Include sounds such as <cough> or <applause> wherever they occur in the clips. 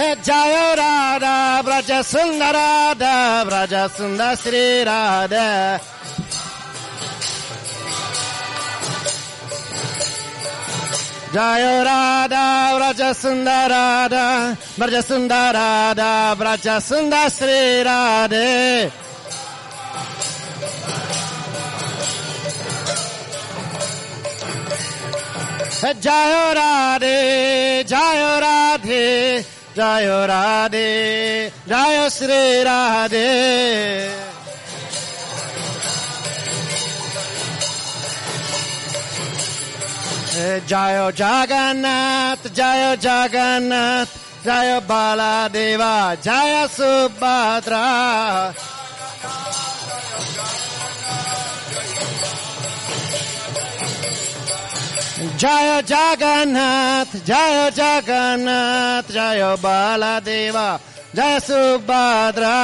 Jaya Radha Braja Sundarada Braja Sundar Sri Radha Jaya Radha Braja Sundarada Braja Sundarada Braja Sundar Sri Radha Jaya Radhe Jaya Radhe Jaya Radhe Jaya Sri Radhe Jaya Jagannath Jaya Jagannath Jaya Baladeva Jaya Subhadra जय जगन्नाथ जय जगन्नाथ, जय बालदेवा, जय सुभद्रा।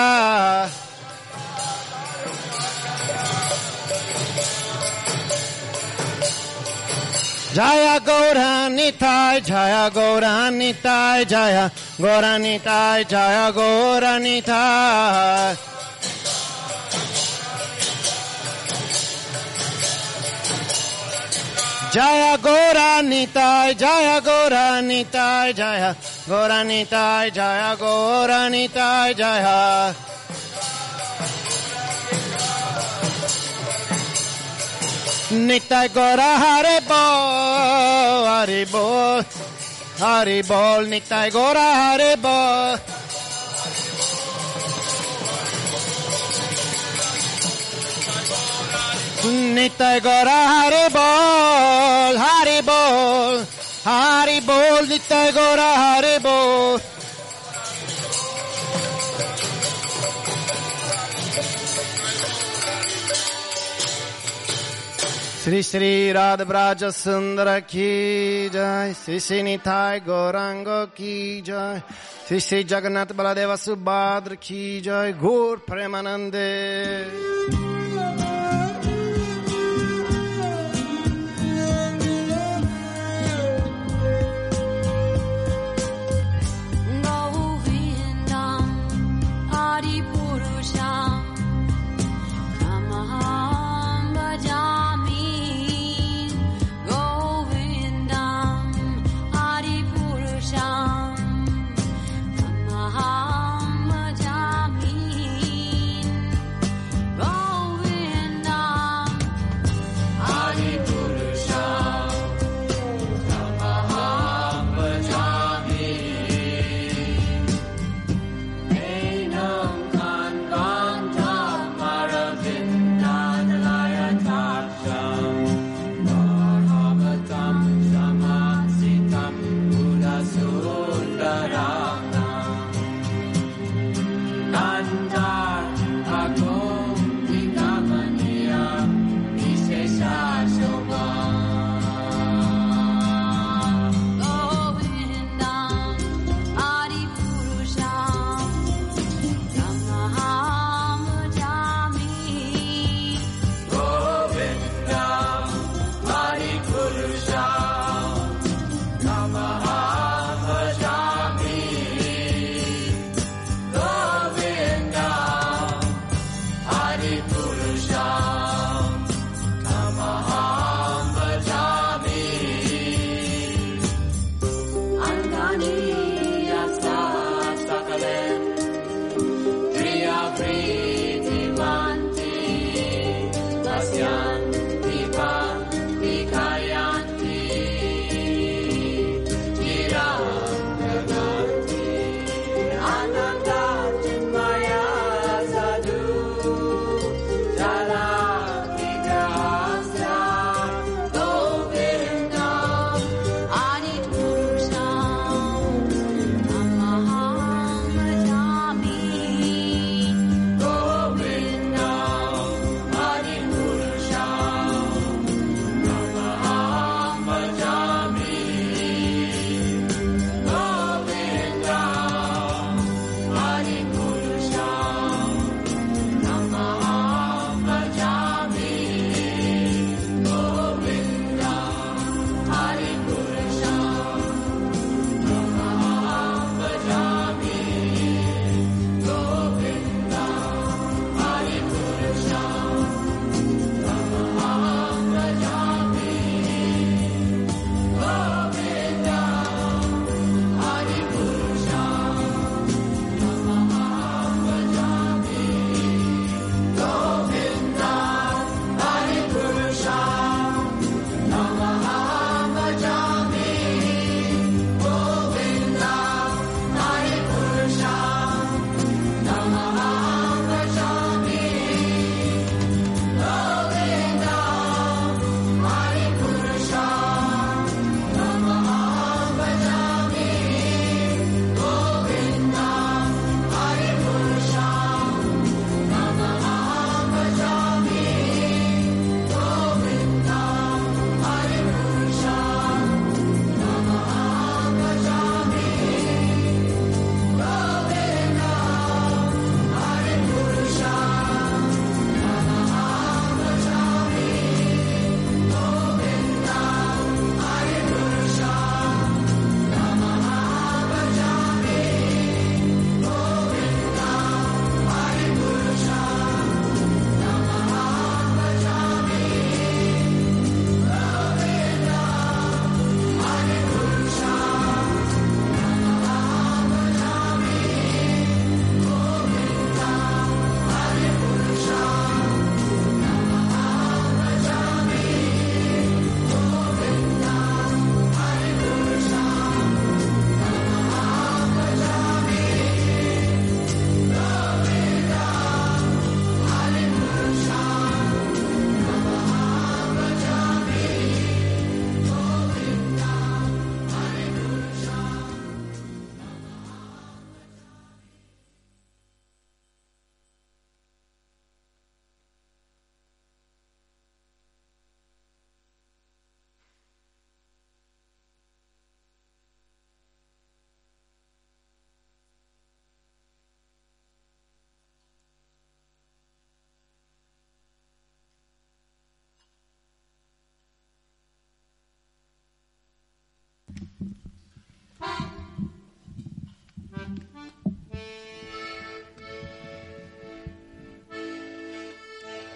जय गौरानिताय जय गौरानिताय जय गौरानिताय जय गौरानिताय জয় গোরানিতায় জয় গোরানিতায় জয় গোরানিতায় জয় গোরানিতায় জয়। নিতাই গোরা হরে বল হরি বল হরি বল নিতাই গোরা হরে বল Nitai Gora Hare Bol, Hare Bol, Hare Bol, Nitai Gora Hare Bol. Sri Sri Radha Braja Sundara ki jai, Sri Sri Nitai Gaurango ki jai, Sri Sri Jagannath Baladeva Subhadra ki jai, Gur Premanande. 他的不如想。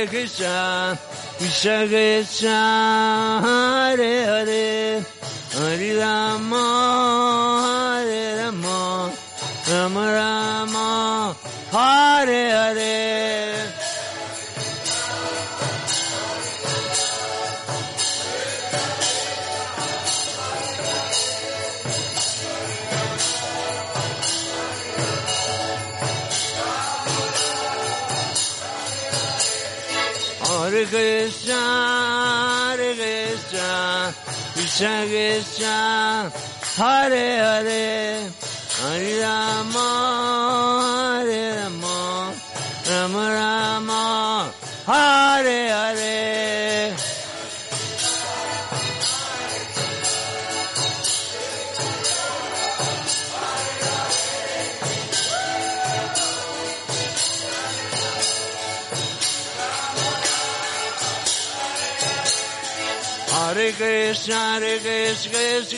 Hare Krishna, Krishna Krishna, Hare Hare,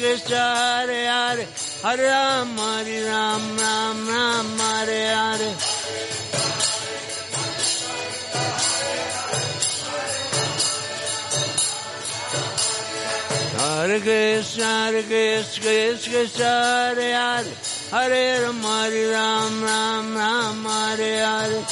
Krishna, Krishna Krishna, Hare Hare, Hare Ram, Hare Ram, Ram Ram, Hare Hare. Hare Krishna, Hare Krishna, Krishna Krishna, Hare Hare, Hare Ram, Hare Ram, Ram Ram, Hare Hare.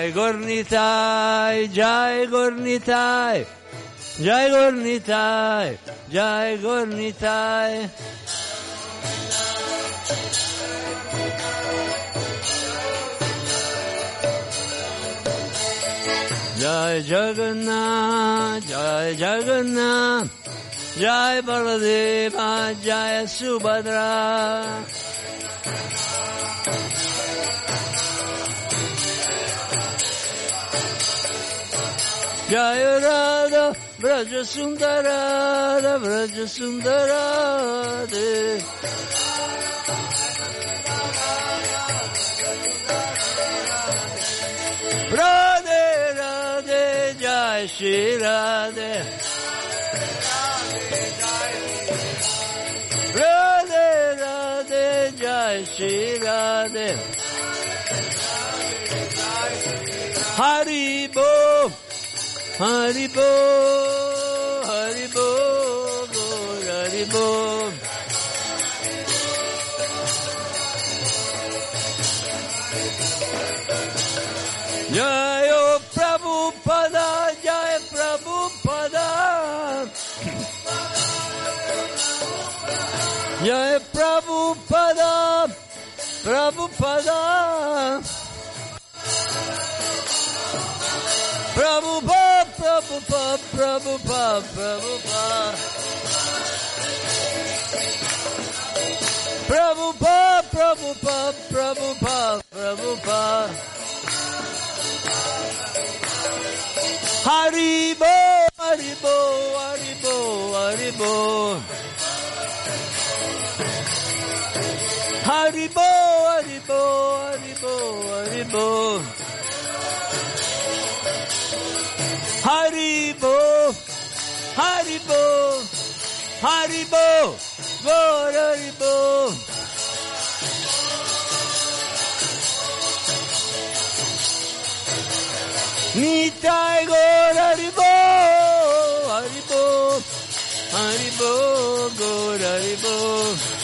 Jai Gornitai, Jai Gornitai, Jai Gornitai, Jai Gornitai. Jai Jagannath, Jai Jagannath, Jai Baladeva, Jai Subhadra. Jai Radha, Braja Sundara, Braja Sundara. Radhe Radhe Jai Shri Radhe Radhe Radhe Jai Shri Radhe Hari Bo Hari Bo Hari Bo Hari Bo Jai Prabhupada, Jai Prabhupada. Jai Prabhupada, Prabhupada. Prabhupada, Prabhupada, Prabhupada, Prabhupada. Prabhupada, Prabhupada, Prabhupada, Prabhupada. Haribo, Haribo, Haribo, Haribo. Haribo, Haribo, Haribo, Haribo. Haribo, Haribo, Haribo, Lord Haribo. Nitai Gaur Haribo, Haribo, Haribo, Gaur Haribo.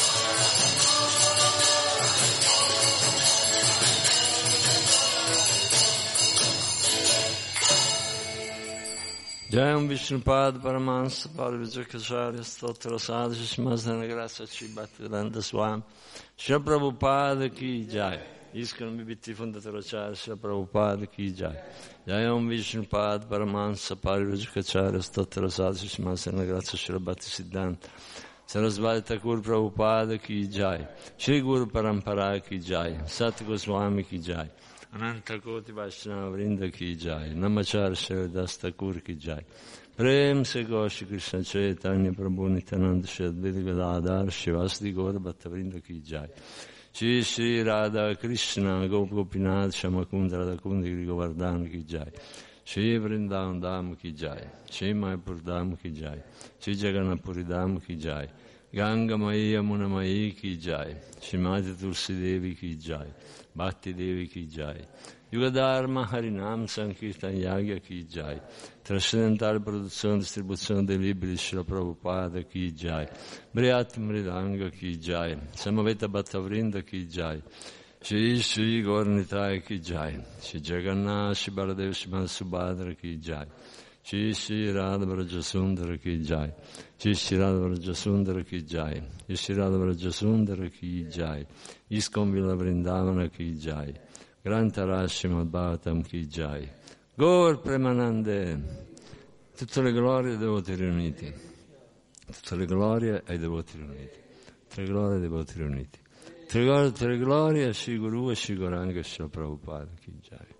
Jayam Vishnupad Paramahansa Parvijacacharya Stotra Sadhu Shmazdana Gracia Shri Bhaktivedanta Swami. Shri Prabhupada Ki Jai. Iskram Vibhiti Fundataracharya Shri Prabhupada Ki Jai. Jayam Vishnupad Paramahansa Parvijacacharya Stotra Sadhu Shmazdana Gracia Shri Bhaktisiddhanta Sarasvati Thakur Prabhupada Ki Jai. Shri Guru Parampara Ki Jai. Sat Goswami Ki Jai अनंत कोटि वैष्णव वृंद की जाय नमचार शिवदास ठाकुर की जाय प्रेम से गौ श्री कृष्ण चैतन्य प्रभु नित्यानंद श्रद्विद गदाधार शिवासदि गौर भक्त वृंद की जाय श्री श्री राधा कृष्ण गोप गोपीनाथ श्याम कुंद राधा कुंद गिरि गोवर्धन की जाय श्री वृंदावन धाम की जाय श्री मायपुर धाम की जाय श्री जगन्नाथपुरी धाम की जाय गंगमयी यमुनमयी की जाय श्रीमती तुलसी देवी की जाय Bhakti Devi ki jai. Yugadharma Harinam Sankirtan Yagya ki jai. Trascendental produzione e distribuzione dei libri di Srila Prabhupada ki jai. Brihat Mridanga ki jai. Samaveta Bhattavrinda ki jai. Shri Shri Gornitai ki jai. Shri Jagannath Shri Baladev Shri Subhadra ki jai. Shri Shri Radha Vrajasundara ki jai. Shri Shri Radha Vrajasundara ki jai. Shri Radha Vrajasundara ki jai. Iskon Villa Vrindavana ki jai. Grantarashi Madhavatam ki jai. Gaur Premanande. Tutte le glorie ai devoti riuniti. Tutte le glorie ai devoti riuniti. Tutte le glorie ai devoti riuniti. Tutte le glorie, tutte le glorie a Shri Guru e Shri Goranga e Shri Prabhupada ki jai.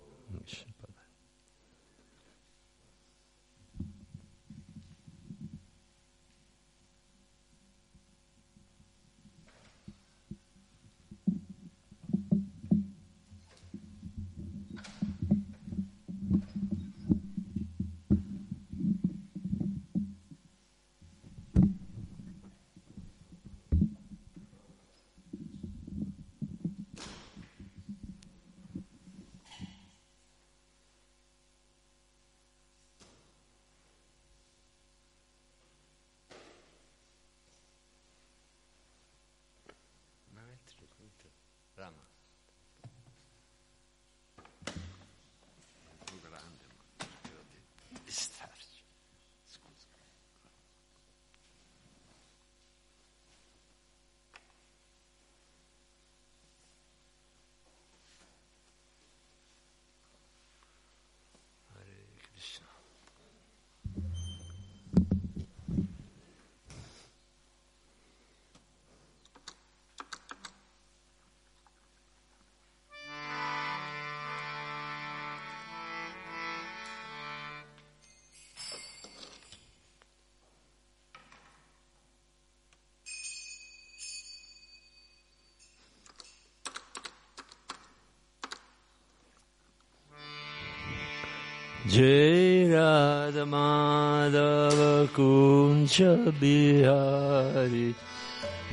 Jai Radha Madhava Kuncha Bihari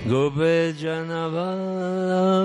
Gope Janavala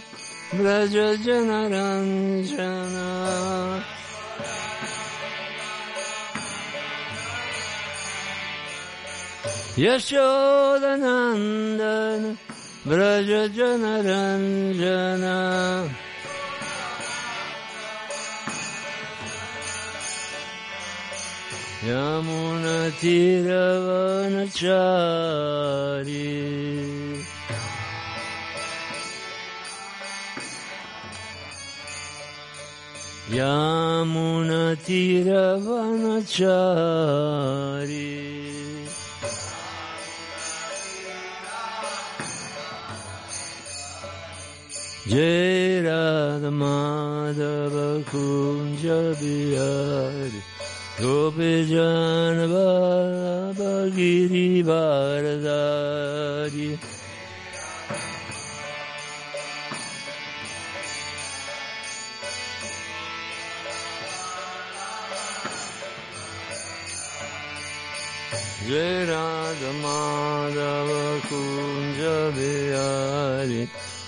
Braj Jana Ranjana Yashodanandana Braj Jana Ranjana Yamuna Tiravana Chari Tiravanachari Jai Radha Madhava Kunja Bihari. Gopi Janabala Giri Vardari Jai Radha Madhava Kunja Bihari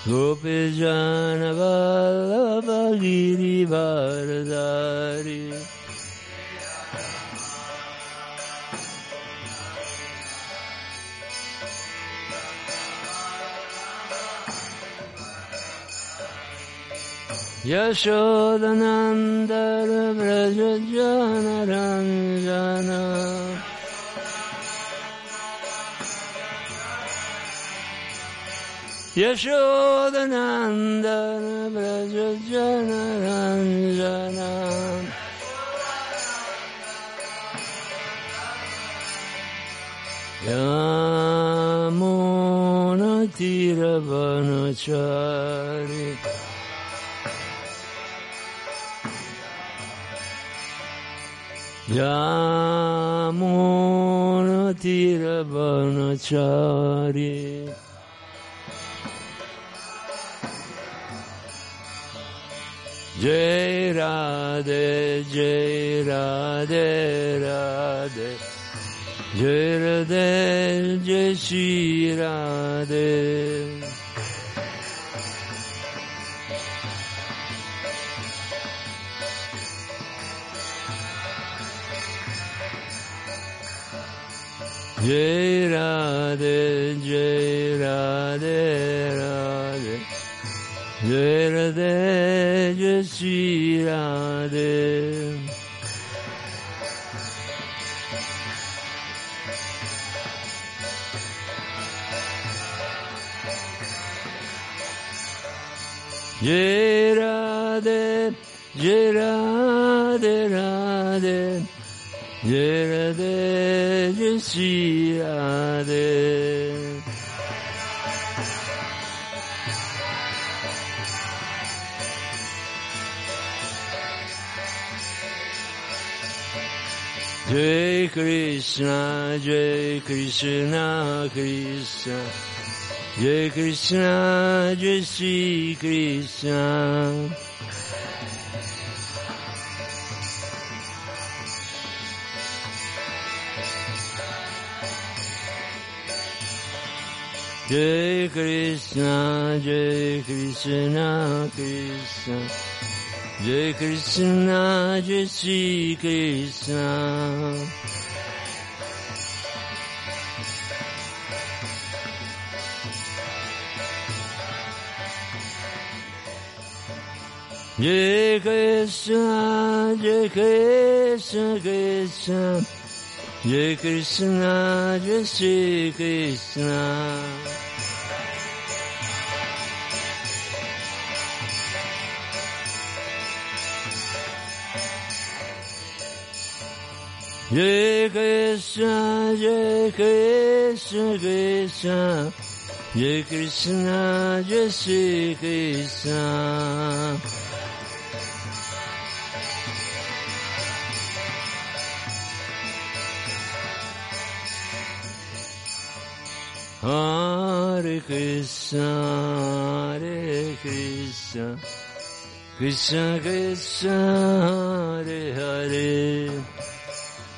Gopi Janabala Giri Vardari Yashodanandara Braja Janaranjana Yashodanandana Braja Janaranjana Yamuna Tiravanachari Jai Radhe, Jai Radhe, Radhe. Jai Radhe, Jai Shri Radhe. Jai Radhe, Jai Radhe, Radhe, Jai Shri Radhe Jai Radhe, Jai Radhe, Radhe Jai Radhe, Jai Shri Jai Krishna, Jai Krishna, Krishna. Jai Krishna, Jai Shri Krishna. Jai Krishna, Jai Krishna, Krishna Jai Krishna, Jai Shri Krishna Jai Krishna, Jai Krishna, Krishna, Jai Krishna, Jai Shri Krishna. Krishna, Jai Krishna, Krishna, Jai Krishna, Jai Krishna. Hare Krishna, Hare Krishna, Krishna Krishna, Hare Hare,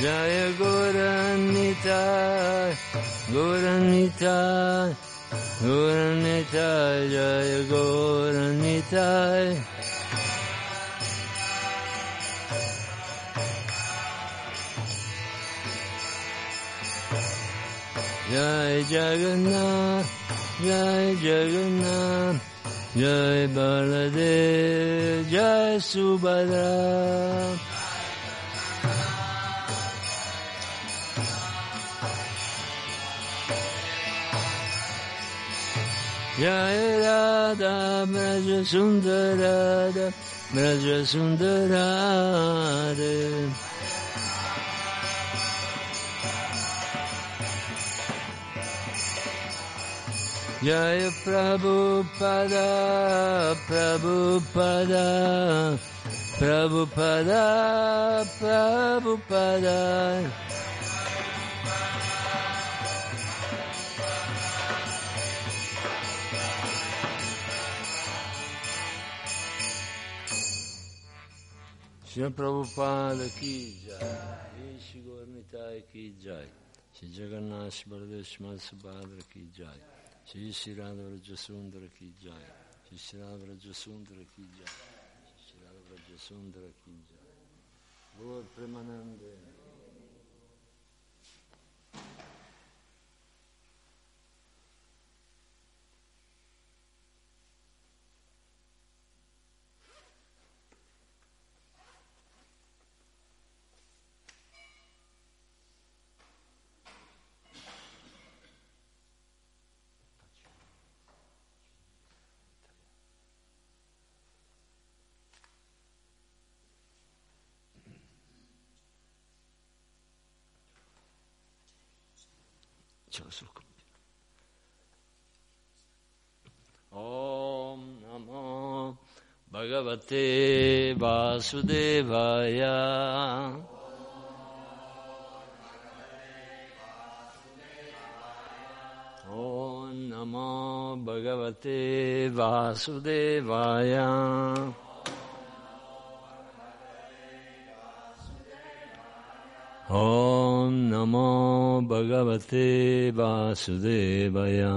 Jaya Goranita, Goranita, Goranita, Jaya Goranita. Jai Jagannath, Jai Jagannath, Jai Baladev, Jai Subhadra. Jai Radha Braja Sundarada Braja Sundarada Jai Prabhupada Prabhupada Prabhupada Prabhupada Shri Prabhupada ki jai, Shri Gaurnitai ki jai, Shri Jagannath Baladev Subhadra ki jai, Shri Shri Radha Vrajasundara ki jai, Shri Shri Radha Vrajasundara ki jai, Shri Radha Vrajasundara ki jai. Ciao sul computer. Om Namo Bhagavate Vasudevaya. Om Namo Bhagavate Vasudevaya. Om Namo Bhagavate Vasudevaya.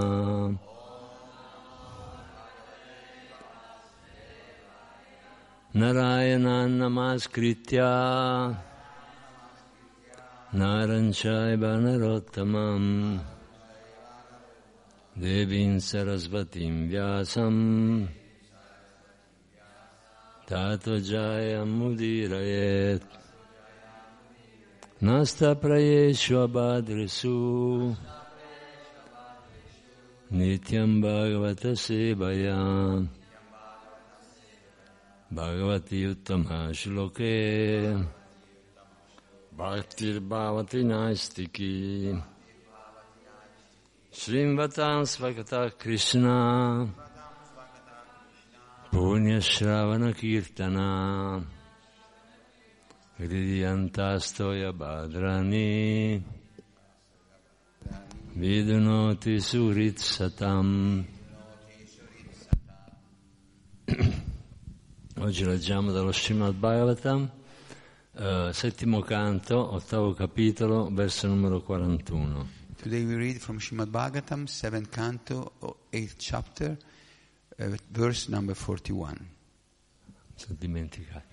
Narayana Namaskritya. Naranchaiva Narottamam. Devin Sarasvatim Vyasam. Tato Jaya Mudirayet Nasta Prayeshu Abhadresu Nityam Bhagavata Sevaya Bhagavati Uttama Shloke. Bhaktir Bhavati Naistiki Srimvatan Svakata Krishna. Punya Shravana Kirtana Hridiyantastoya Bhadrani Vidunoti Surit Satam <clears throat> Oggi leggiamo dallo Srimad Bhagavatam, eh, settimo canto, ottavo capitolo, verso numero 41. Today we read from Srimad Bhagavatam, 7th canto, 8th chapter, uh, verse number 41. sono dimenticato.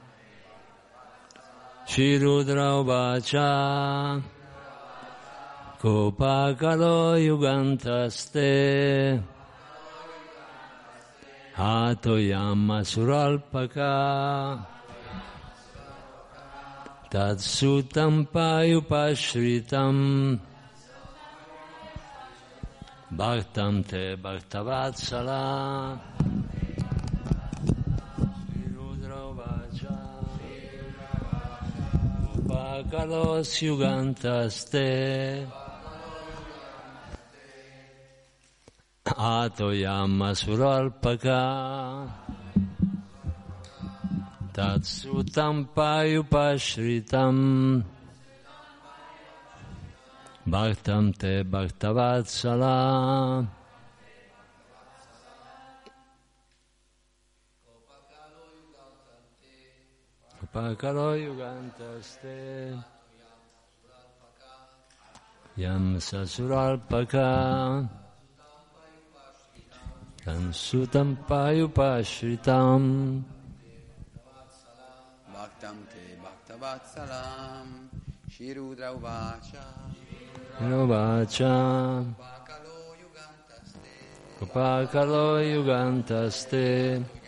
Uvacha Kopakalo Yugantaste Hato Yama Suralpaka Tatsutam Payupashritam Bhaktam Te Bhaktavatsala Upakalos Yugantaste Ato Yama Suralpaka Tatsutam Payupashritam Bhaktam Te Bhaktavatsala Upakalo Yugantaste Yam Sasuralpaka Tansutam Payupashritam Bhaktam te bhaktavatsalam, Shirudra uvacha, Novacha Bhakalo yugantaste, Upakalo Yugantaste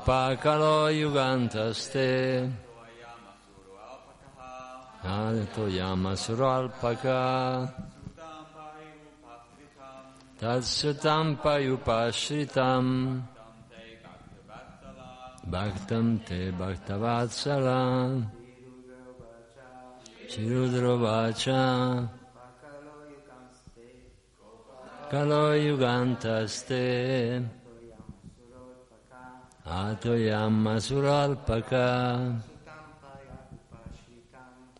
Kopakalo Yugantaste. Adato Yama Suralpaka Tatsutam Payupashritam. Bhaktam Te Bhaktavatsala Shirudrovacha Kalo Yugantaste Ato Yamma Suralpaka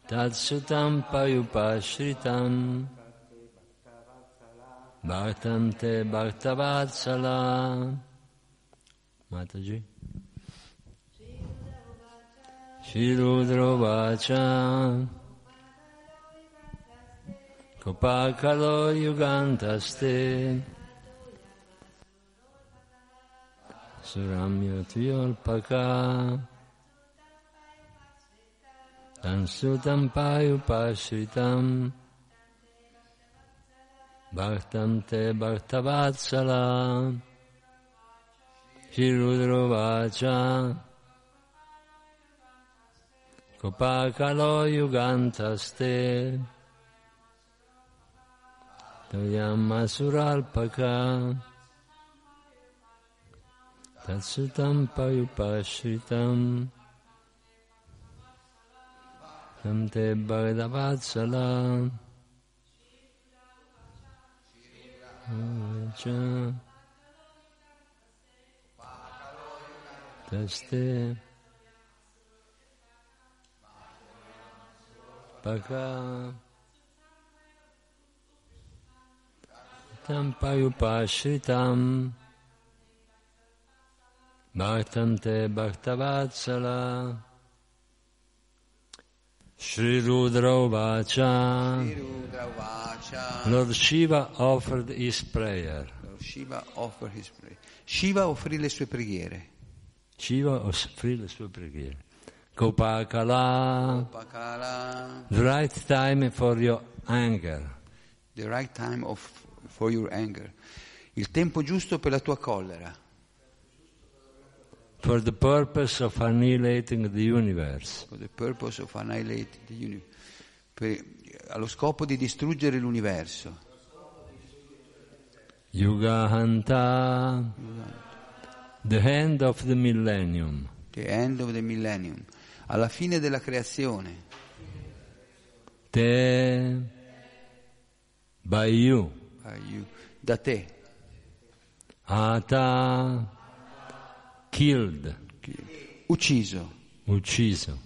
Tatsutam Payupashritam. Bhaktam Te Bhaktavatsala Mataji. Shirudrovacha. Kopakalo Yugantaste Suramya Tuyolpaka Tansutam Payupashritam Bhaktam te bhaktavatsala Shirudrovacha Kopakalo yugantaste. Toyam asuralpaka Tatsutam payupashritam Tam te bhagavatsala Cha Taste. Paka. Tam payupashritam Bhaktam te bhaktavatsala Sri Rudra Vacha Rudra Vacha. Lord Shiva offered his prayer. Shiva offer his prayer. Shiva offrì le sue preghiere. Shiva offrì le sue preghiere. Kopakala, Pakala, the right time for your anger. the right time of, for your anger. Il tempo giusto per la tua collera. For the purpose of annihilating the universe. For the purpose of annihilating the universe. Per- allo scopo di distruggere l'universo. Yugahanta, the end of the millennium. The end of the millennium. Alla fine della creazione. Te, by you, by you, Da te. Ata, killed, Ucciso. ucciso.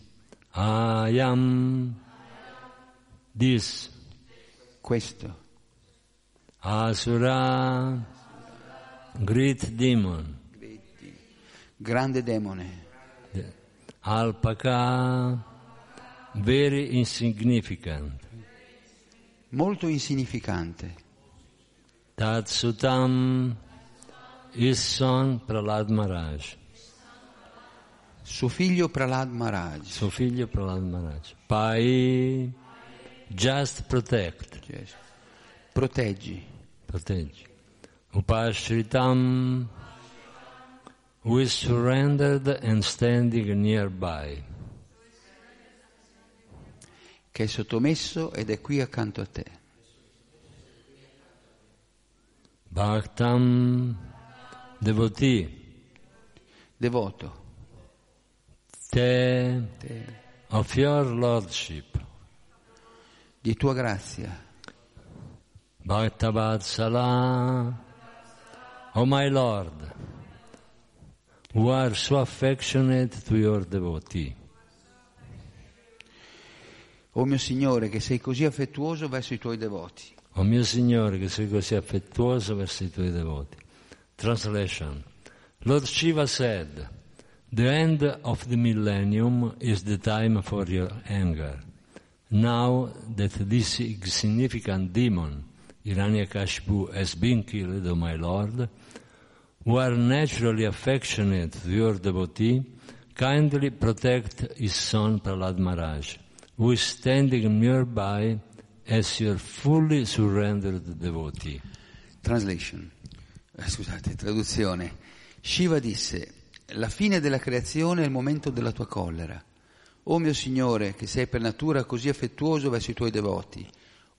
I am this, Questo. Asura, great demon, Grande demone. alpaca, very insignificant. Molto insignificante. Tatsutam, his son Pralad Maharaj, Suo figlio Pralad Maharaj. suo figlio Pralad Maharaj. Pai, just protect, Yes. Proteggi. proteggi. Upashritam, is surrendered and standing nearby. Che è sottomesso ed è qui accanto a te. Bhaktam, devotee, Devoto. te Te. of your lordship. Di tua grazia. Bhaktavatsala, O my Lord, who are so affectionate to your devotee. O mio Signore, che sei così affettuoso verso i tuoi devoti. O mio Signore, che sei così affettuoso verso i tuoi devoti. Translation. Lord Shiva said, The end of the millennium is the time for your anger. Now that this insignificant demon, Hiranyakashipu, has been killed, O my Lord, who are naturally affectionate to your devotee, kindly protect his son Prahlad Maharaj, who is standing nearby as your fully surrendered devotee. Translation. Eh, Scusate, traduzione. Shiva disse, la fine della creazione è il momento della tua collera. O mio Signore, che sei per natura così affettuoso verso i tuoi devoti,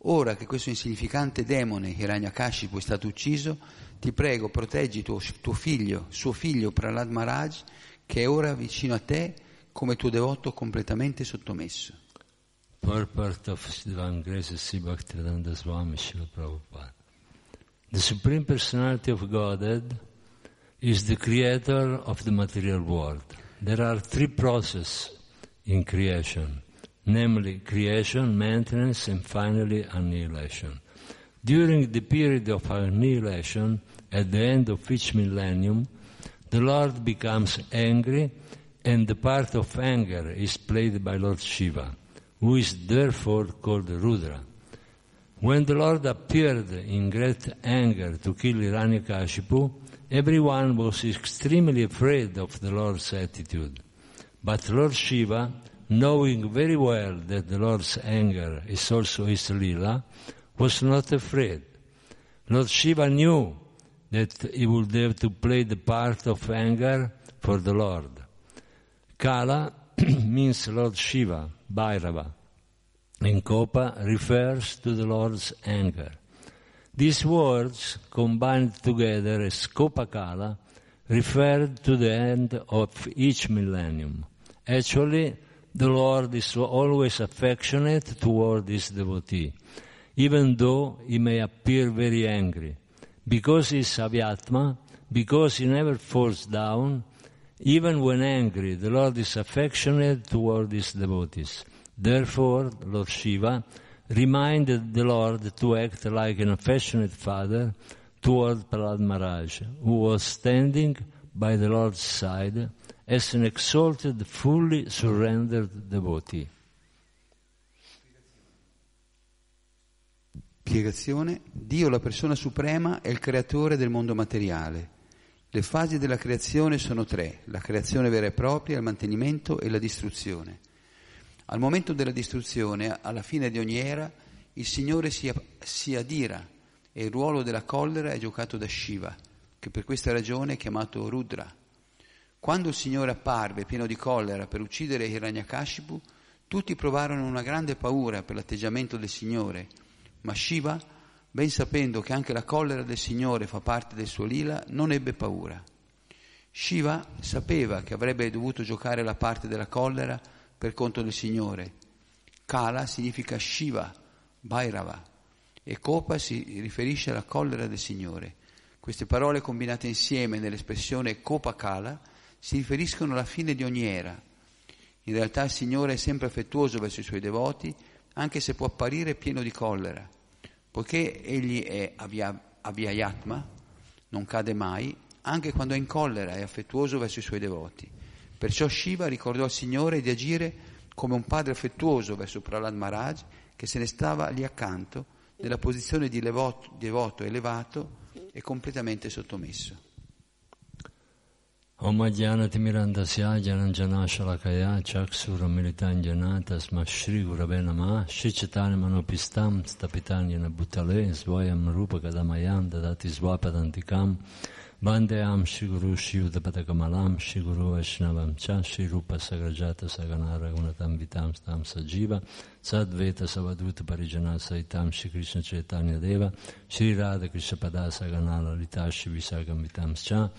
ora che questo insignificante demone, Hiranyakashipu, è stato ucciso, ti prego, proteggi tuo, tuo figlio, suo figlio Prahlad Maharaj, che è ora vicino a te come tuo devoto completamente sottomesso. Purport of Sri Bhaktivedanta Swami Srila Prabhupada. The Supreme Personality of Godhead is the creator of the material world. There are three processes in creation, namely creation, maintenance, and finally annihilation. During the period of annihilation, at the end of each millennium, the Lord becomes angry and the part of anger is played by Lord Shiva, who is therefore called Rudra. When the Lord appeared in great anger to kill Hiranyakashipu, everyone was extremely afraid of the Lord's attitude. But Lord Shiva, knowing very well that the Lord's anger is also his lila, was not afraid. Lord Shiva knew that he would have to play the part of anger for the Lord. Kala <clears throat> means Lord Shiva, Bhairava, and Kopa refers to the Lord's anger. These words, combined together as Kopakala, referred to the end of each millennium. Actually, the Lord is always affectionate toward his devotee, even though he may appear very angry. Because he is Savyatma, because he never falls down, even when angry, the Lord is affectionate toward his devotees. Therefore, Lord Shiva reminded the Lord to act like an affectionate father toward Prahlad Maharaj, who was standing by the Lord's side as an exalted, fully surrendered devotee. Spiegazione. Dio, la persona suprema, è il creatore del mondo materiale. Le fasi della creazione sono tre, la creazione vera e propria, il mantenimento e la distruzione. Al momento della distruzione, alla fine di ogni era, il Signore si, si adira e il ruolo della collera è giocato da Shiva, che per questa ragione è chiamato Rudra. Quando il Signore apparve pieno di collera per uccidere Hiranyakashipu, tutti provarono una grande paura per l'atteggiamento del Signore, ma Shiva, ben sapendo che anche la collera del Signore fa parte del suo lila, non ebbe paura. Shiva sapeva che avrebbe dovuto giocare la parte della collera per conto del Signore. Kala significa Shiva, Bhairava, e Kopa si riferisce alla collera del Signore. Queste parole combinate insieme nell'espressione Kopa Kala si riferiscono alla fine di ogni era. In realtà il Signore è sempre affettuoso verso i suoi devoti, anche se può apparire pieno di collera. Poiché egli è Avyayatma, non cade mai, anche quando è in collera è affettuoso verso i suoi devoti. Perciò Shiva ricordò al Signore di agire come un padre affettuoso verso Prahlad Maharaj, che se ne stava lì accanto, nella posizione di devoto, devoto elevato e completamente sottomesso. Om Ajnanati Mirandasya Jananjana Shalakaya Chaksura Militanjana Tasma Shri Gurave Nama Shri Chaitanya Manopistam Stapitanyana Bhutale Svayam Rupa Kadamayam Dadati Swapadantikam Bandeyam Shri Guru Shri Udapatakamalam Shri Guru Vaishnavam Cha Shri Rupa Sagrajata Saganara Gunatam Vitam Stam Sajiva Sadveta Savaduta Parijana Saitam Shri Krishna Chaitanya Deva Shri Radha Krishna Pada Saganala Lita Shri Visagam Vitam Cha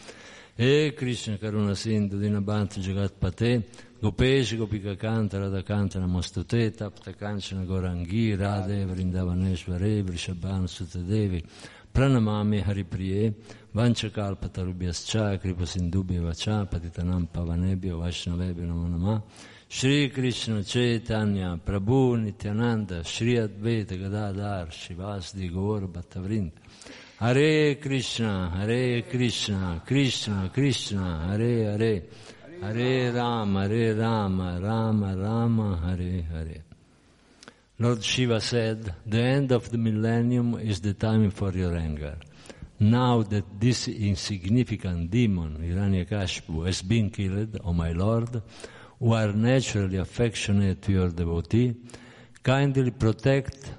E Krishna Karuna Sindhu Dinabhanta Jagat Pate Gopesh Gopika Kanta Radha Kanta Namostute Tapta Kanchana Gorangi Radhe Vrindavaneshvare Vrishabhan Sutadevi Pranamami Haripriye Vanchakalpatarubhyascha Kripa Sindubhya Vacha Patitanam Pavanebhyo Vaishnavebhyo Namo Namah Shri Krishna Chaitanya Prabhu Nityananda Shri Advaita Gadadhar Shivasdi Gaur Bhattavrinda Hare Krishna, Hare Krishna, Krishna Krishna, Hare Hare, Hare Rama, Hare Rama, Rama Rama, Hare Hare. Lord Shiva said, the end of the millennium is the time for your anger. Now that this insignificant demon, Hiranyakashipu, has been killed, O my Lord, who are naturally affectionate to your devotee, kindly protect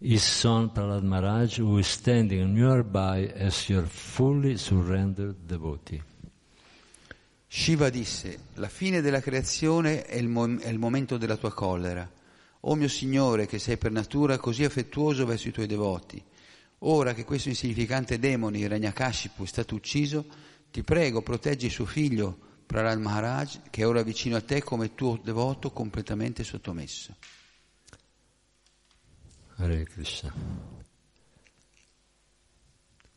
his son Prahlad Maharaj, who is standing nearby as your fully surrendered devotee. Shiva disse, la fine della creazione è il, mo- è il momento della tua collera. O mio Signore, che sei per natura così affettuoso verso i tuoi devoti, ora che questo insignificante demone, Hiranyakashipu, è stato ucciso, ti prego, proteggi suo figlio, Prahlad Maharaj, che è ora vicino a te come tuo devoto completamente sottomesso. Hare Krishna.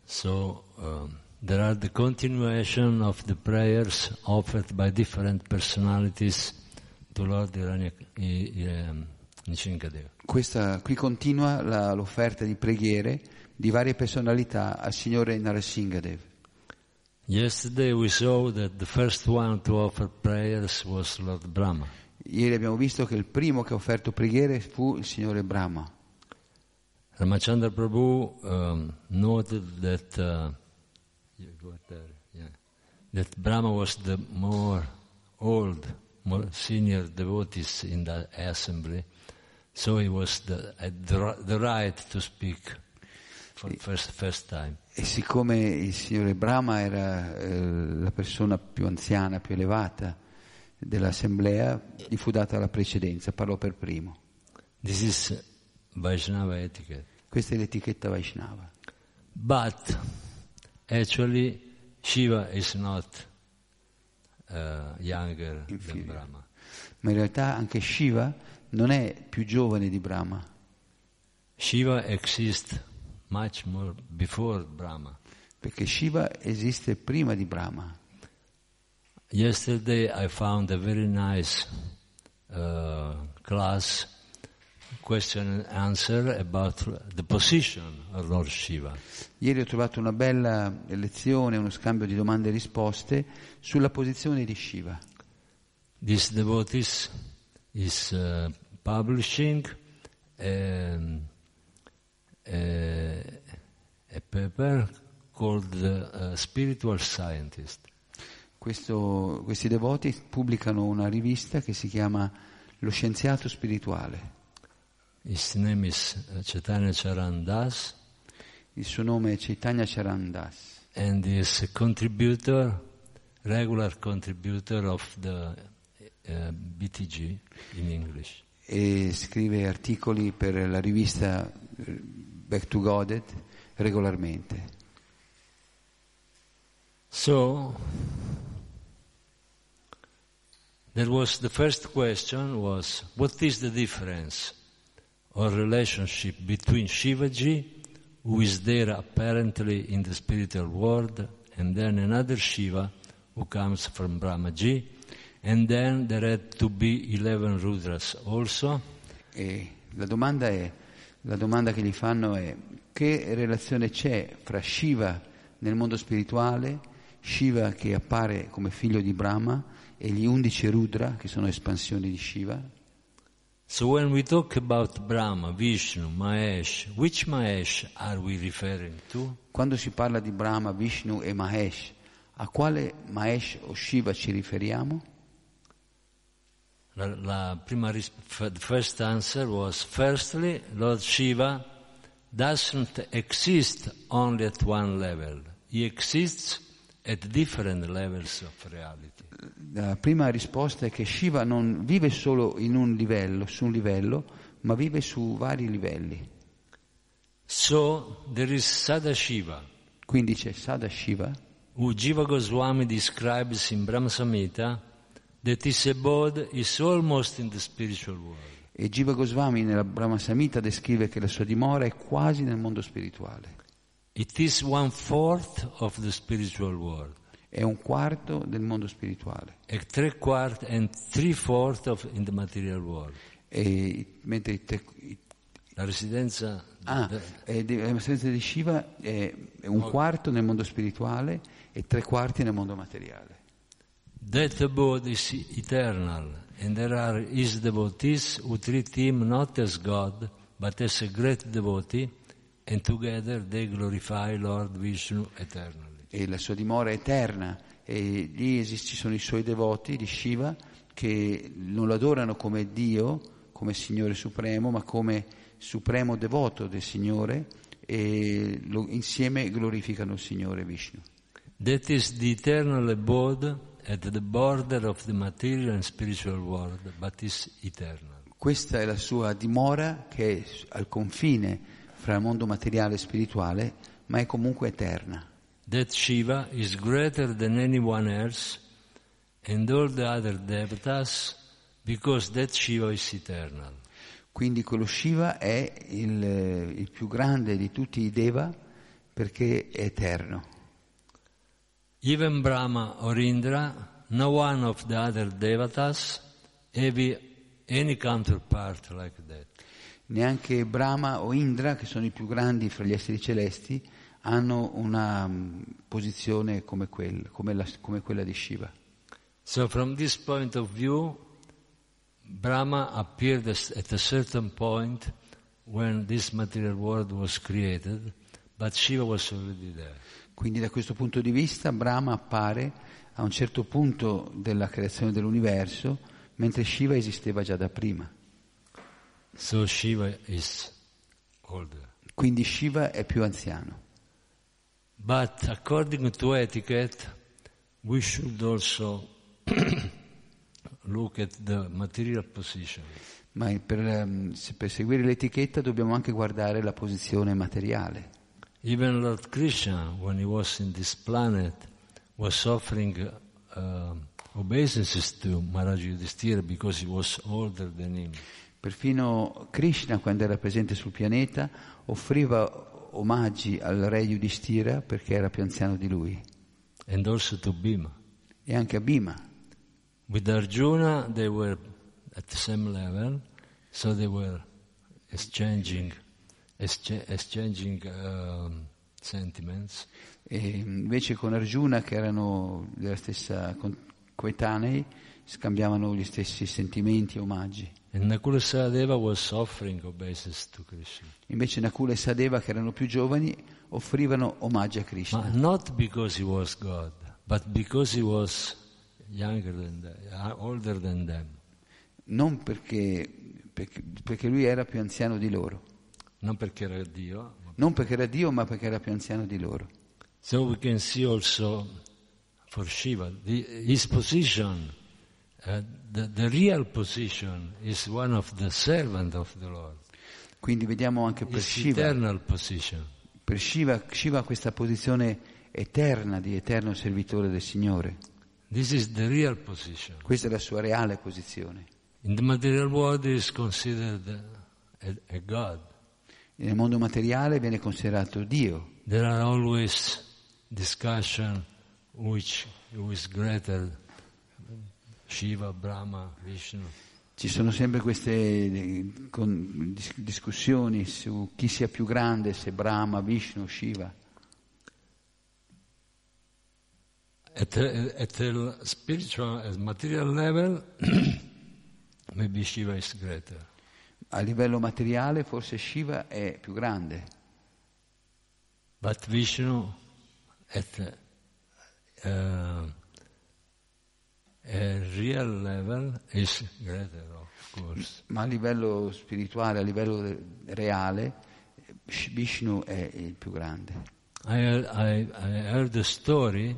So um, there are the continuation of the prayers offered by different personalities to Lord Nishingadeva. Questa, qui continua la, l'offerta di preghiere di varie personalità al Signore Narasimhadev. Yesterday we saw that the first one to offer prayers was Lord Brahma. Ieri abbiamo visto che il primo che ha offerto preghiere fu il Signore Brahma. Ramachandra Prabhu um, noted that, uh, there, yeah, that Brahma was the more old, more senior devotees in the assembly, so he was the, the, the right to speak. First, first time. E siccome il signore Brahma era eh, la persona più anziana, più elevata dell'assemblea, gli fu data la precedenza, parlò per primo. This is Vaishnava etiquette. Questa è l'etichetta Vaishnava. But actually, Shiva is not uh, younger than Inferior. Brahma. Ma in realtà anche Shiva non è più giovane di Brahma, Shiva exists much more before Brahma. perché Shiva esiste prima di Brahma. Yesterday I found a very nice uh, class question and answer about the position of Lord Shiva. Ieri ho trovato una bella lezione, uno scambio di domande e risposte sulla posizione di Shiva. This devotees is uh, publishing um, a, a paper called the uh, Spiritual Scientist. Questo- questi devoti pubblicano una rivista che si chiama Lo scienziato spirituale. His name is uh, Chaitanya Charan Das Il suo nome è Chaitanya Charandas and is a contributor, regular contributor of the uh, BTG in English. e scrive articoli per la rivista Back to Godhead regolarmente. So there was the first question was what is the difference or relationship between Shivaji, who is there apparently in the spiritual world, and then another Shiva who comes from Brahmaji, and then there had to be eleven Rudras also. E la domanda è, la domanda che gli fanno è che relazione c'è fra Shiva nel mondo spirituale, Shiva che appare come figlio di Brahma e gli undici Rudra che sono espansioni di Shiva? So when we talk about Brahma, Vishnu, Mahesh, which Mahesh are we referring to? Quando si parla di Brahma, Vishnu e Mahesh, a quale Mahesh o Shiva ci riferiamo? La, la prima ris- first answer was firstly, Lord Shiva doesn't exist only at one level. He exists at different levels of reality. La prima risposta è che Shiva non vive solo in un livello, su un livello, ma vive su vari livelli. So there is Sadashiva, Quindi c'è Sadashiva, who Jiva Goswami describes in Brahma Samhita, e Jiva Goswami nella Brahma Samhita descrive che la sua dimora è quasi nel mondo spirituale. It is one fourth of the spiritual world, È un quarto del mondo spirituale. a three quart and three fourth of in the material world. E, mentre te- La residenza ah, de- e di- la presenza di Shiva è un quarto nel mondo spirituale e tre quarti nel mondo materiale. That abode is eternal, and there are his devotees who treat him not as God, but as a great devotee, and together they glorify Lord Vishnu eternally. e la sua dimora è eterna e lì esist- ci sono i suoi devoti di Shiva che non lo adorano come Dio, come Signore Supremo, ma come supremo devoto del Signore e lo- insieme glorificano il Signore Vishnu. That is the eternal abode at the border of the material and spiritual world, but is eternal. Questa è la sua dimora che è al confine fra il mondo materiale e spirituale, ma è comunque eterna. That Shiva is greater than anyone else and all the other devatas because that Shiva is eternal. Quindi quello Shiva è il, il più grande di tutti i Deva perché è eterno. Even Brahma or Indra, no one of the other devatas have any counterpart like that. Neanche Brahma o Indra, che sono i più grandi fra gli esseri celesti, hanno una mm, posizione come quella, come la- come quella di Shiva. So from this point of view, Brahma appeared at a certain point when this material world was created, but Shiva was already there. Quindi da questo punto di vista Brahma appare a un certo punto della creazione dell'universo, mentre Shiva esisteva già da prima. So Shiva is older. Quindi Shiva è più anziano. But according to etiquette, we should also <clears throat> look at the material position. Ma per, ehm, per seguire l'etichetta dobbiamo anche guardare la posizione materiale. Even Lord Krishna, when he was in this planet, was offering uh, obeisances to Maharaj Yudhishthira because he was older than him. Perfino Krishna, quando era presente sul pianeta, offriva omaggi al re Yudhishthira perché era più anziano di lui. And also to Bhima. E anche a Bhima. With Arjuna, they were at the same level, so they were exchanging, excha- exchanging um, sentiments. E invece con Arjuna, che erano della stessa coetanei, scambiavano gli stessi sentimenti e omaggi. Nakula. Invece Nakula e Sadeva, che erano più giovani, offrivano omaggi a Krishna. not because he was God, but because he was younger than them, uh, older than them. Non perché, perché, perché lui era più anziano di loro. Non perché era Dio. ma- Non perché era Dio, ma perché era più anziano di loro. So we can see also for Shiva, the, his position, uh, the, the real position is one of the servant of the Lord. Quindi vediamo anche per Shiva, eternal position. per Shiva, Shiva ha questa posizione eterna di eterno servitore del Signore. This is the real position. Questa è la sua reale posizione. In the material world is considered a, a God. Nel mondo materiale viene considerato Dio. There are always discussion which who is greater, Shiva, Brahma, Vishnu. Ci sono sempre queste eh, discussioni su chi sia più grande, se Brahma, Vishnu, Shiva. At at the spiritual, at material level, <clears throat> maybe Shiva is greater. A livello materiale forse Shiva è più grande, But Vishnu, at the, uh, a real level, is greater, of course. ma a livello spirituale, a livello reale, Sh- Vishnu è il più grande. I, I, I heard a story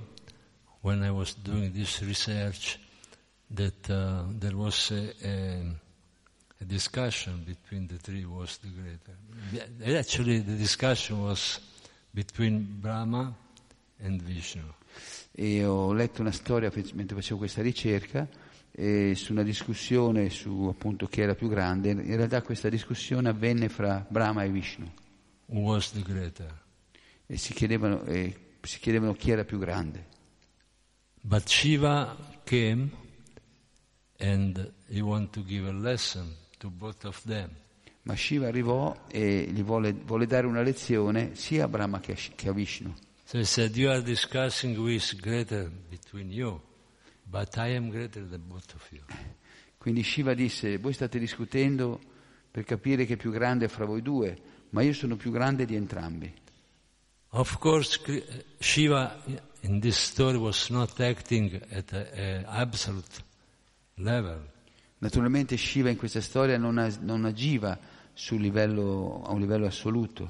when I was doing this research that uh, there was a, a, a discussion between the three was the greater. Actually, the discussion was between Brahma and Vishnu. E ho letto una storia mentre facevo questa ricerca eh, su una discussione su appunto chi era più grande. In realtà questa discussione avvenne fra Brahma e Vishnu Who was the greater? e si chiedevano, eh, si chiedevano chi era più grande. But Shiva came and he wanted to give a lesson to both of them. Ma Shiva arrivò e gli volle, volle dare una lezione sia a Brahma che a, Vishnu. So said, You are discussing who is greater between you, but I am greater than both of you. Quindi Shiva disse, voi state discutendo per capire che è più grande fra voi due, ma io sono più grande di entrambi. Of course, Shiva in this story was not acting at an absolute level. Naturalmente Shiva in questa storia non, as- non agiva livello- a un livello assoluto.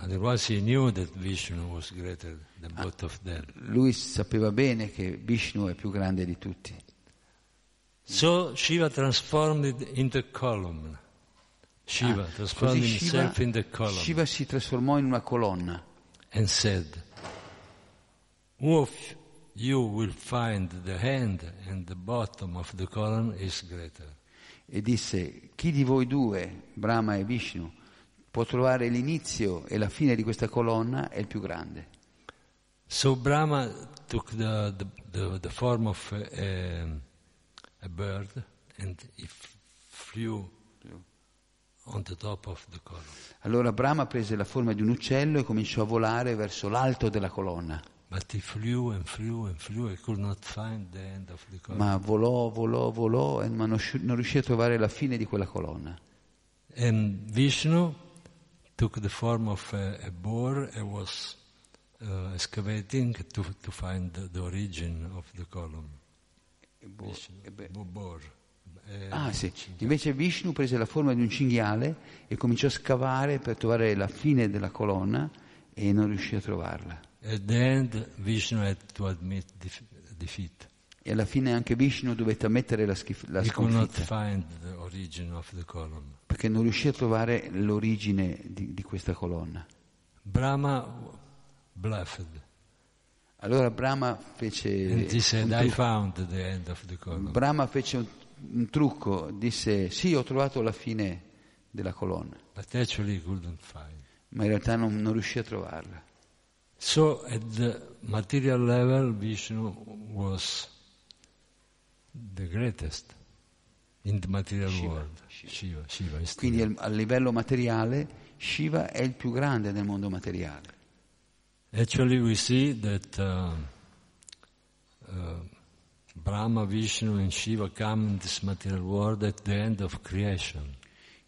Them. Lui sapeva bene che Vishnu è più grande di tutti. So Shiva transformed a column. Shiva Ah, transformed Shiva, into a column Shiva si trasformò in una colonna and said, Who of you will find the hand and the bottom of the column is greater? E disse, chi di voi due, Brahma e Vishnu, può trovare l'inizio e la fine di questa colonna è il più grande. So Brahma took the, the, the, the form of a, a bird and he flew on the top of the column. Allora Brahma prese la forma di un uccello e cominciò a volare verso l'alto della colonna, and flew and flew. He could not find the end of the column. ma volò, volò, volò, e ma non riuscì a trovare la fine di quella colonna. And Vishnu took the form of a, a boar and was uh, excavating to, to find the, the origin of the column. E boh, Vishnu, e boar, eh, Ah sì, invece Vishnu prese la forma di un cinghiale e cominciò a scavare per trovare la fine della colonna e non riuscì a trovarla. At the end, Vishnu had to admit def- defeat. E alla fine anche Vishnu dovette ammettere la, schif- la sconfitta perché non riuscì a trovare l'origine di, di questa colonna. Brahma bluffed. Allora Brahma fece said, un I trucco. found the end of the column. Brahma fece un, un trucco, disse sì ho trovato la fine della colonna, ma in realtà non, non riuscì a trovarla. So at the material level, Vishnu was the greatest in the material world. Shiva, Shiva the Quindi al- a livello materiale Shiva è il più grande nel mondo materiale. Actually, we see that uh, uh, Brahma, Vishnu, and Shiva come in this material world at the end of creation.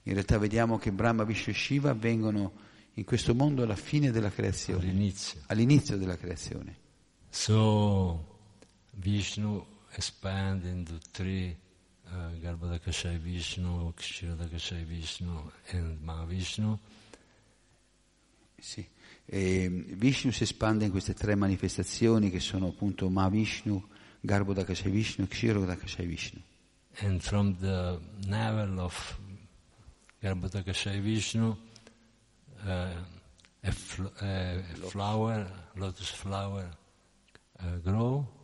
In realtà vediamo che Brahma, Vishnu e Shiva vengono in questo mondo alla fine della creazione, all'inizio. all'inizio della creazione. So Vishnu expand into three uh, Garbhodakashai Vishnu, Kshirodakashai Vishnu, and Mahavishnu. Sì. E Vishnu si espande in queste tre manifestazioni che sono appunto Mahavishnu, Garbhodakashai Vishnu e Kshirodakashai Vishnu. And from the navel of Garbhodakashai Vishnu, uh, a, fl- a flower, lotus flower, uh, grow,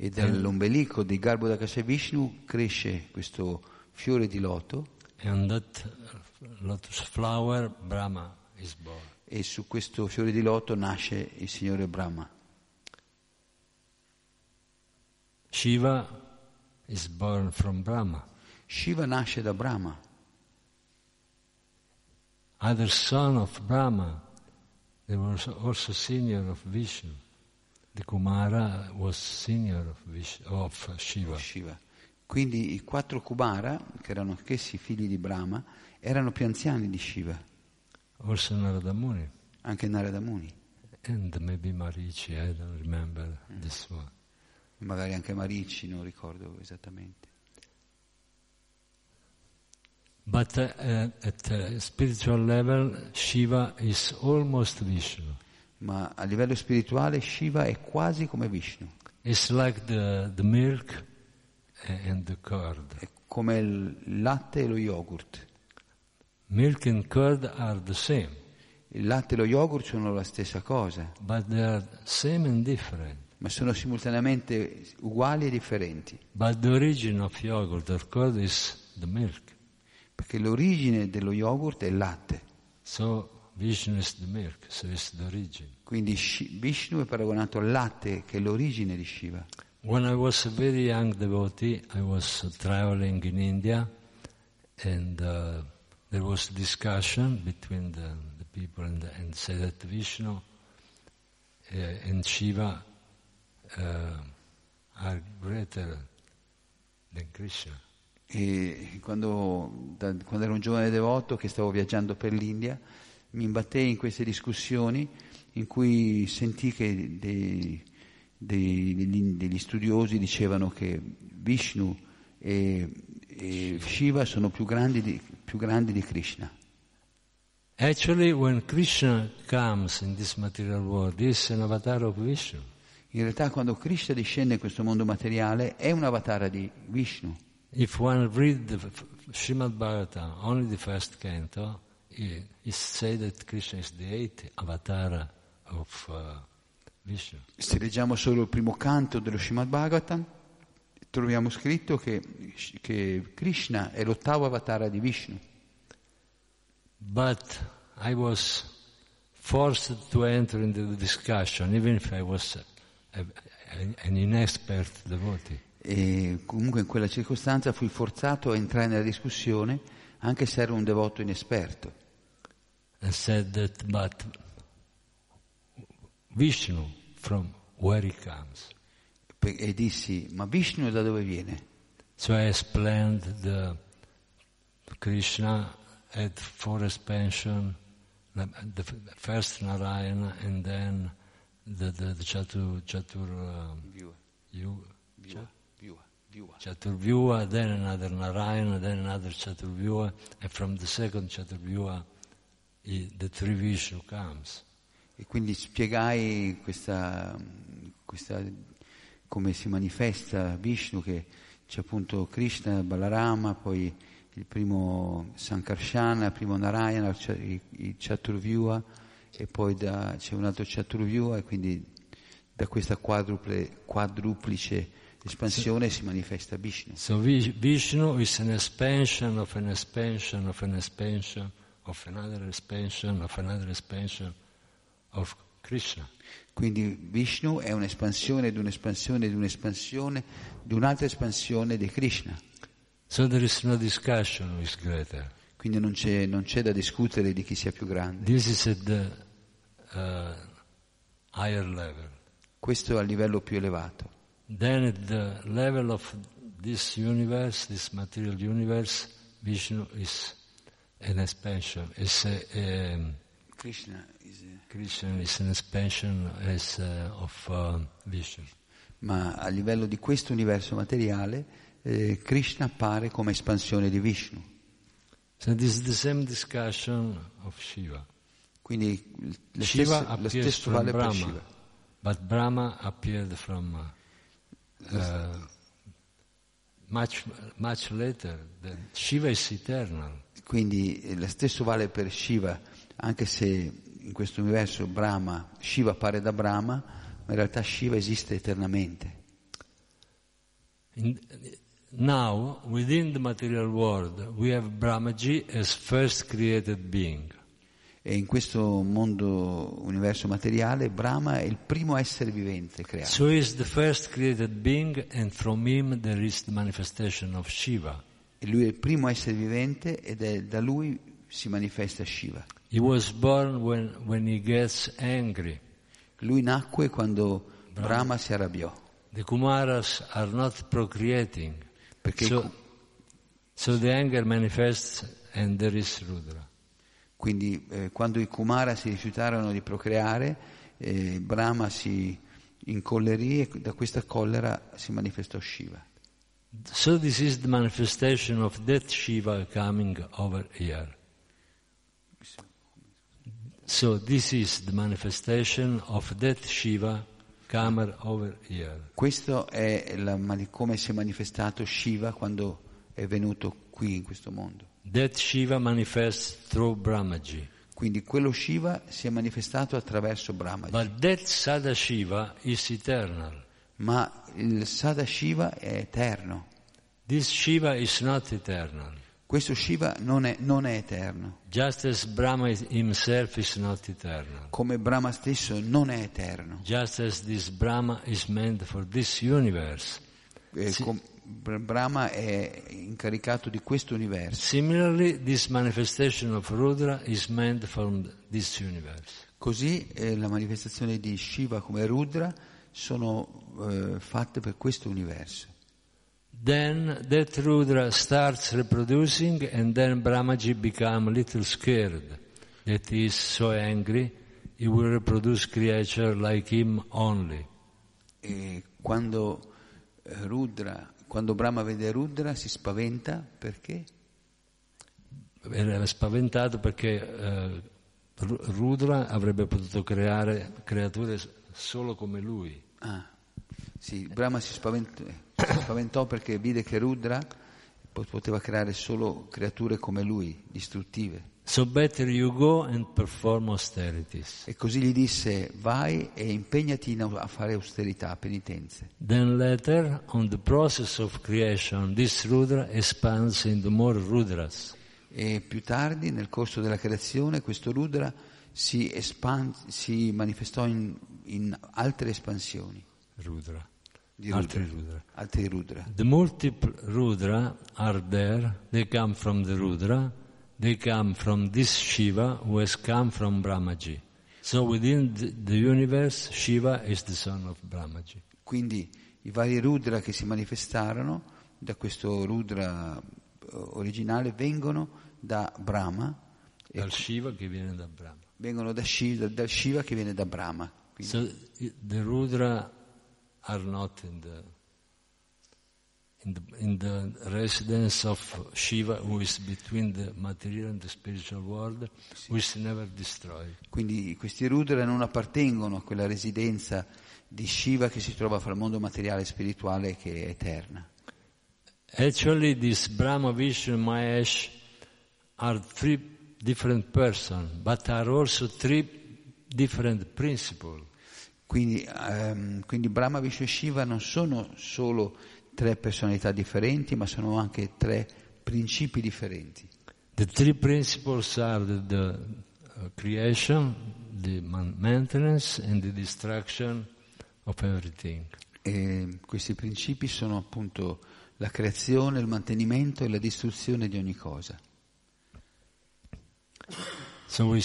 E dall'ombelico di Garbhodakashai Vishnu cresce questo fiore di loto and that uh, lotus flower, Brahma is born. e su questo fiore di loto nasce il Signore Brahma. Shiva is born from Brahma. Shiva nasce da Brahma, Other son of Brahma, they were also senior of Vishnu. The Kumara was senior of, Vish- of Shiva. Shiva. Quindi i quattro Kumara, che erano anch'essi figli di Brahma, erano più anziani di Shiva, Also Narada Muni. anche Narada Muni, And maybe Marichi, I don't remember this one. magari anche Marici, non ricordo esattamente. But uh, at uh, spiritual level, Shiva is almost Vishnu. Ma a livello spirituale Shiva è quasi come Vishnu, It's like the, the milk and the curd. è come il latte e lo yogurt. Milk and curd are the same, Il latte e lo yogurt sono la stessa cosa, but they are same and different. ma sono simultaneamente uguali e differenti, But the origin of yogurt or curd is the milk. Perché l'origine dello yogurt è il latte. So Vishnu is the milk, so it's the origin. Quindi Vishnu è paragonato al latte, che è l'origine di Shiva. When I was a very young devotee, I was uh, traveling in India, and uh, there was discussion between the, the people and, and said that Vishnu uh, and Shiva uh, are greater than Krishna. E quando, da- quando ero un giovane devoto che stavo viaggiando per l'India, mi imbattei in queste discussioni in cui sentii che dei- dei- degli, degli studiosi dicevano che Vishnu e, e Shiva sono più grandi, di, più grandi di Krishna. Actually, when Krishna comes in this material world, he is an avatar of Vishnu. In realtà quando Krishna discende in questo mondo materiale è un avatara di Vishnu. If one read the Srimad Bhagavatam, only the first canto, it said that Krishna is the eighth avatar of uh, Vishnu. Se leggiamo solo il primo canto dello Srimad Bhagavatam, troviamo scritto che, che Krishna è l'ottavo avatara di Vishnu. But I was forced to enter into the discussion, even if I was an inexpert devotee. E comunque in quella circostanza fui forzato a entrare nella discussione, anche se ero un devoto inesperto. And said that, but Vishnu, from where he comes. E dissi, ma Vishnu da dove viene? So I explained the Krishna had four expansion, the first Narayana and then the, the, the Chatur, Chatur, um, Viua, Yu- viua, viua. Chaturvyuha, then another Narayana, then another Chaturvyuha, and from the second Chaturvyuha, the three Vishnu comes. E quindi spiegai questa, questa- come si manifesta Vishnu, che c'è appunto Krishna, Balarama, poi il primo Sankarsana, il primo Narayana, il Chaturvyuha, e poi da- c'è un altro Chaturvyuha, e quindi da questa quadruple, quadruplice espansione si manifesta Vishnu. So Vi- Vishnu is an expansion of an expansion of an expansion of another expansion of another expansion of Krishna. Quindi Vishnu è un'espansione di un'espansione di un'espansione di un'altra espansione di Krishna. So there is no discussion who is greater. Quindi non c'è, non c'è da discutere di chi sia più grande. This is at the uh, higher level. Questo è a livello più elevato. Then at the level of this universe, this material universe, Vishnu is an expansion. Is a, um, Krishna is- Krishna is an expansion as, uh, of uh, Vishnu. ma a livello di questo universo materiale eh, Krishna appare come espansione di Vishnu. So this is the same discussion of Shiva. Quindi Shiva stesso, lo stesso vale per Brahma, Shiva. but Brahma appeared from uh, much much later. Shiva is eternal. Quindi eh, lo stesso vale per Shiva, anche se in questo universo Brahma, Shiva appare da Brahma, ma in realtà Shiva esiste eternamente. In, now, within the material world, we have Brahmaji as first created being. E in questo mondo, universo materiale, Brahma è il primo essere vivente creato. So is the first created being, and from him there is the manifestation of Shiva. E lui è il primo essere vivente ed è da lui si manifesta Shiva. He was born when, when he gets angry. Lui nacque quando Brahma si arrabbiò, The Kumaras are not procreating. perché So, so the anger manifests and there is Rudra. Quindi eh, quando i Kumara si rifiutarono di procreare, eh, Brahma si incollerì e da questa collera si manifestò Shiva. So this is the manifestation of that Shiva coming over here. So this is the manifestation of that Shiva coming over here. Questo è la come si è manifestato Shiva quando è venuto qui in questo mondo. That Shiva manifests through Brahmaji. Quindi quello Shiva si è manifestato attraverso Brahma. But that Sada Shiva is eternal. Ma il Sadashiva è eterno. This Shiva is not eternal. Questo Shiva non è, non è eterno. Just as Brahma himself is not eternal. Come Brahma stesso non è eterno. Just as this Brahma is meant for this universe. Eh, com- Brahma è incaricato di questo universo. Similarly, this manifestation of Rudra is meant for this universe. Così eh, la manifestazione di Shiva come Rudra sono eh, fatte per questo universo. Then that Rudra starts reproducing and then Brahmaji become a little scared that he is so angry he will reproduce creature like him only. E quando eh, Rudra, quando Brahma vede Rudra si spaventa perché? Era spaventato perché eh, Ru- Rudra avrebbe potuto creare creature solo come lui. Ah, sì, Brahma si spaventò, si spaventò perché vide che Rudra po- poteva creare solo creature come lui, distruttive. So better you go and perform austerities. E così gli disse, vai e impegnati a fare austerità, penitenze. Then later, on the process of creation, this Rudra expands into more Rudras. E più tardi, nel corso della creazione, questo Rudra si, espan- si manifestò in, in altre espansioni Rudra. di Altri Rudra, Rudra. altri Rudra. The multiple Rudra are there. They come from the Rudra. They come from this Shiva who has come from Brahmaji. So within the, universe, Shiva is the son of Brahmaji. Quindi i vari Rudra che si manifestarono da questo Rudra eh, originale vengono da Brahma, Dal Shiva che viene da Brahma. vengono da Shiva, dal Shiva che viene da Brahma. Quindi So the Rudra are not in the in the, in the residence of Shiva, who is between the material and the spiritual world, who is never destroyed. Quindi questi Rudra non appartengono a quella residenza di Shiva che si trova fra il mondo materiale e spirituale che è eterna. Actually, this Brahma, Vishnu, Mahesh are three different persons, but are also three different principles. Quindi, ehm, quindi Brahma, Vishnu e Shiva non sono solo tre personalità differenti, ma sono anche tre principi differenti. The three principles are the, the uh, creation, the maintenance, and the destruction of everything. E questi principi sono appunto la creazione, il mantenimento e la distruzione di ogni cosa. So we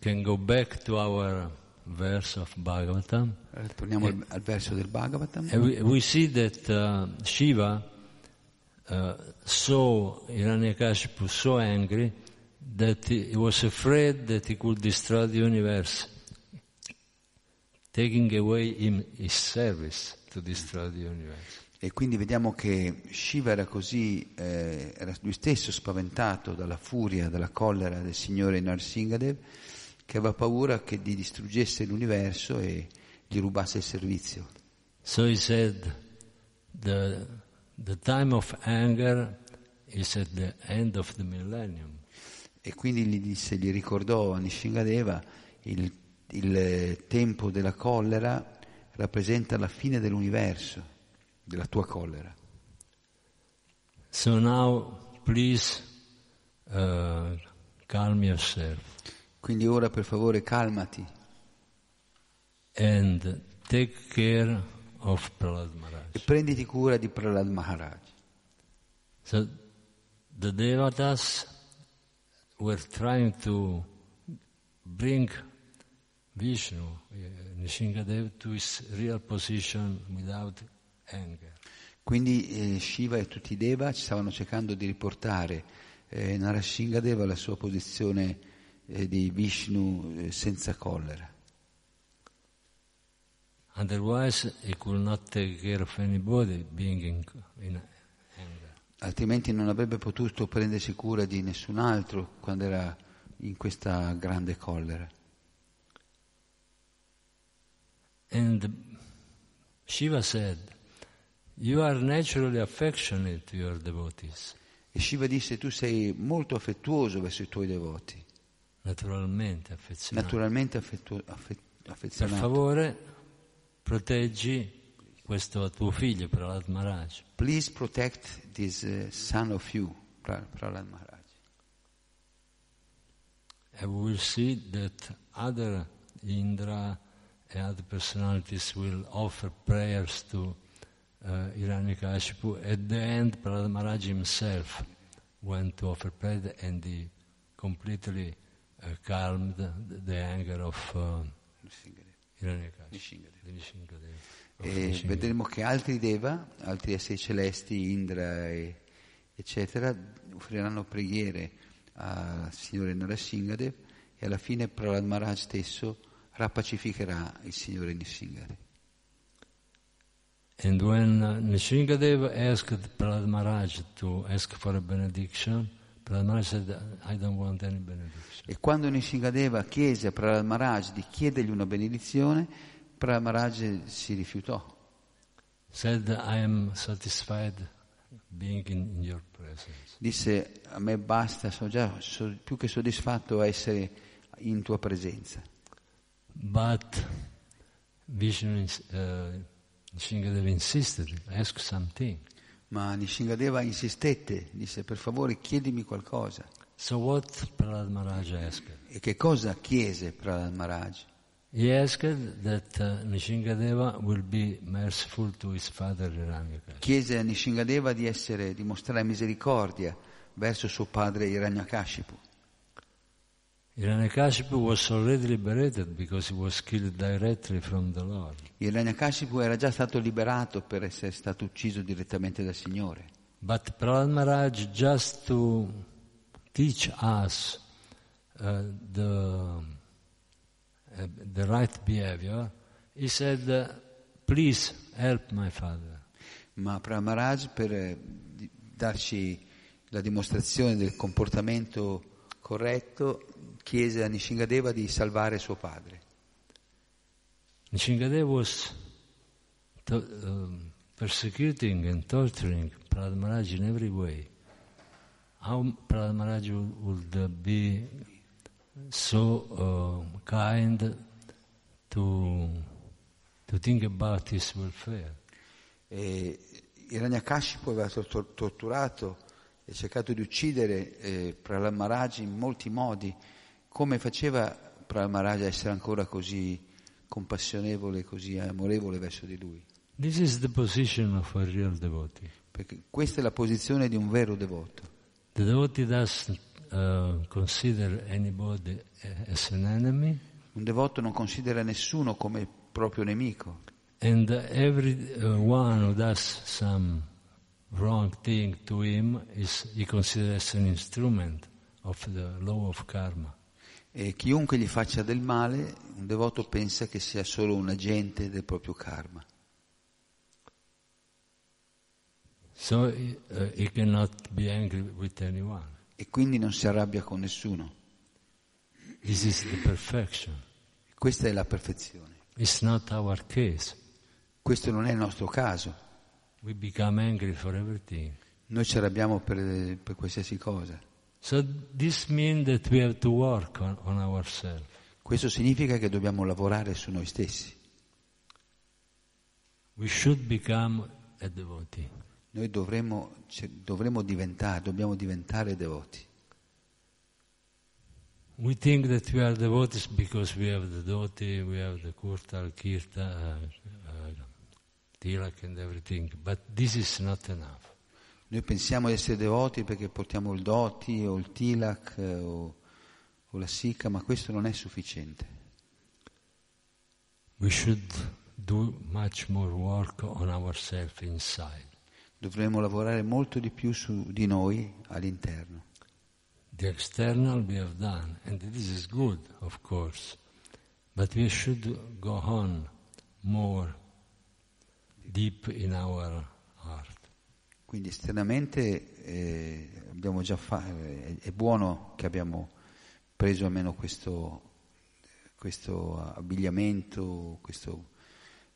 can go back to our verse of Bhagavatam. Eh, Torniamo al, al verso del Bhagavatam. We, we see that uh, Shiva uh, saw Hiranyakashipu so angry that he, he was afraid that he could destroy the universe, taking away him, his service to destroy the universe. E quindi vediamo che Shiva era così, eh, era lui stesso spaventato dalla furia, dalla collera del signore Narsingadev, che aveva paura che gli distruggesse l'universo e gli rubasse il servizio. So he said, the, the time of anger is at the end of the millennium. E quindi gli disse, gli ricordò a Nishingadeva il, il eh, tempo della collera rappresenta la fine dell'universo, della tua collera. So now, please uh, calm yourself Quindi ora per favore calmati and take care of Prahlad e Maharaj. prenditi cura di Prahlad Maharaj. So the devatas were trying to bring Vishnu, uh, Nishingadev, to his real position without anger. Quindi eh, Shiva e tutti i Deva ci stavano cercando di riportare eh, Narashingadeva alla sua posizione eh, di Vishnu eh, senza collera. Otherwise, he could not take care of anybody being in, in anger. Altrimenti non avrebbe potuto prendersi cura di nessun altro quando era in questa grande collera. And Shiva said, You are naturally affectionate to your devotees. E Shiva disse tu sei molto affettuoso verso i tuoi devoti, Naturalmente affezionato. naturalmente affettu- affe- Per affezionato. favore, proteggi questo tuo figlio, Prahlad Maharaj. Please protect this uh, son of you, Pra- Prahlad Maharaj. And we will see that other Indra and other personalities will offer prayers to uh, Hiranyakashipu. At the end, Prahlad Maharaj himself went to offer prayer and he completely uh, calmed the, anger of uh, E Nishingadeva. vedremo che altri Deva, altri esseri celesti, Indra e, eccetera, offriranno preghiere al Signore Narasimhadev e alla fine Prahlad Maharaj stesso rappacificherà il Signore Nishingadev. And when uh, Nishingadeva asked Prahlad Maharaj to ask for a benediction, E quando Nishingadeva chiese a Prahlad Maharaj di chiedergli una benedizione, Prahlad Maharaj si rifiutò. Said, I am satisfied being in, in your presence. Disse, a me basta, sono già so- più che soddisfatto a essere in tua presenza. But Vishnu, uh, Nishingadeva insisted, ask something. Ma Nishingadeva insistette, disse, per favore chiedimi qualcosa. So what Prahlad Maharaj asked? E che cosa chiese Prahlad Maharaj? He asked that uh, Nishingadeva will be merciful to his father Hiranyakashipu. Chiese a Nishingadeva di, essere, di mostrare misericordia verso suo padre Hiranyakashipu. Hiranyakashipu was already liberated because he was killed directly from the Lord. Hiranyakashipu era già stato liberato per essere stato ucciso direttamente dal Signore. But Prahlad Maharaj, just to teach us uh, the, uh, the right behavior, he said, uh, please help my father. ma Pramaharaj per eh, darci la dimostrazione del comportamento corretto chiese a Nishingadeva di salvare suo padre. Nishingadeva was to, um, persecuting and torturing Prahlad Maharaj in every way. How Prahlad Maharaj would, be so uh, kind to, to think about his welfare? E Hiranyakashipu aveva tor- torturato e cercato di uccidere eh, Prahlad Maharaj in molti modi. Come faceva Prahlad Maharaj a essere ancora così compassionevole, così amorevole verso di lui? This is the position of a real devotee. Perché questa è la posizione di un vero devoto. The devotee doesn't uh, consider anybody as an enemy, Un devoto non considera nessuno come proprio nemico and every uh, one who does some wrong thing to him is he considers an instrument of the law of karma. E chiunque gli faccia del male, un devoto pensa che sia solo un agente del proprio karma. So uh, he cannot be angry with anyone. E quindi non si arrabbia con nessuno. This is the perfection. Questa è la perfezione. It's not our case. Questo non è il nostro caso. We become angry for everything. Noi ci arrabbiamo per, per qualsiasi cosa. So this means that we have to work on, on ourselves. Questo significa che dobbiamo lavorare su noi stessi. We should become a devotee. Noi dovremmo, dovremmo diventare, dobbiamo diventare devoti. We think that we are devotees because we have the dhoti, we have the kurta, kirta, uh, uh, tilak and everything. But this is not enough. Noi pensiamo di essere devoti perché portiamo il doti o il tilak eh, o, o la sikha, ma questo non è sufficiente. We should do much more work on ourselves inside. Dovremmo lavorare molto di più su di noi all'interno. The external we have done, and this is good, of course, but we should go on more deep in our. Quindi esternamente eh, abbiamo già fa- eh, è buono che abbiamo preso almeno questo, questo abbigliamento, questo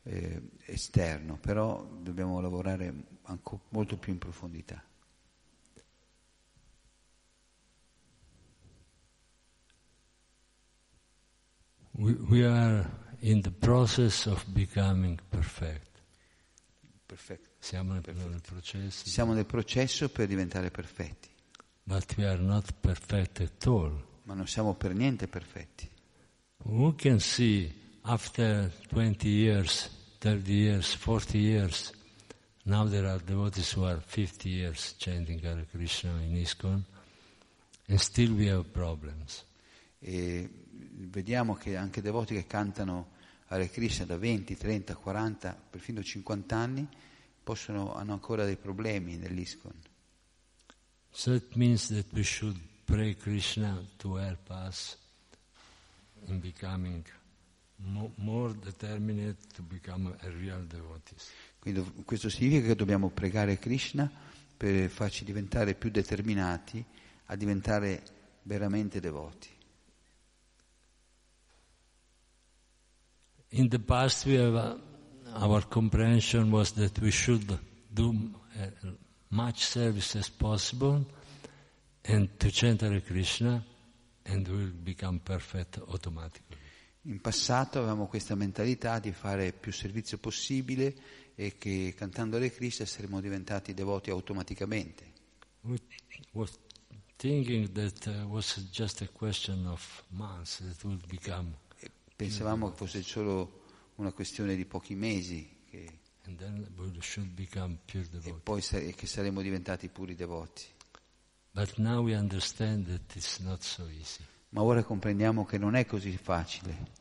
eh, esterno, però dobbiamo lavorare anco- molto più in profondità. We, we are in the process of becoming perfect. Perfetto. Siamo nel, nel processo, Siamo nel processo per diventare perfetti, but we are not perfect at all. ma non siamo per niente perfetti. Who can see after 20 years, 30 years, 40 years, now there are devotees who are 50 years chanting Hare Krishna in ISKCON, and still we have problems. E vediamo che anche devoti che cantano Hare Krishna da 20, 30, 40, perfino 50 anni, possono, hanno ancora dei problemi nell'ISKCON. So it means that we should pray Krishna to help us in becoming mo- more determined to become a real devotees. Quindi questo significa che dobbiamo pregare Krishna per farci diventare più determinati a diventare veramente devoti. In the past, we have, uh, our comprehension was that we should do uh, much service as possible and to chant Hare Krishna and we'll become perfect automatically. In passato avevamo questa mentalità di fare più servizio possibile e che cantando le Krishna saremmo diventati devoti automaticamente. We was thinking that uh, was just a question of months that will become, pensavamo che fosse solo una questione di pochi mesi che- and then we should become pure e poi sa- e che saremmo diventati puri devoti. But now we understand that it's not so easy. Ma ora comprendiamo che non è così facile.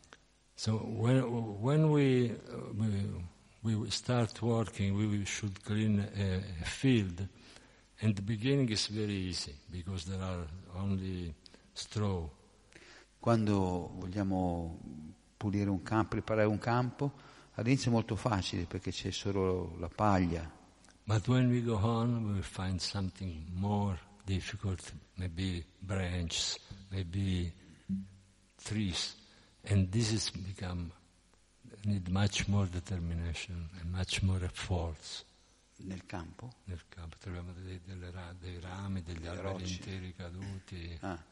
So when, when we, we, we start working, we should clean a, a field. And the beginning is very easy because there are only straw. Quando vogliamo pulire un campo, preparare un campo, all'inizio è molto facile perché c'è solo la paglia But when we go on, we will find something more difficult, maybe branches, maybe trees. And this has become, need much more determination and much more efforts. Nel campo? Nel campo troviamo dei, delle ra- dei rami, degli alberi interi caduti. Ah,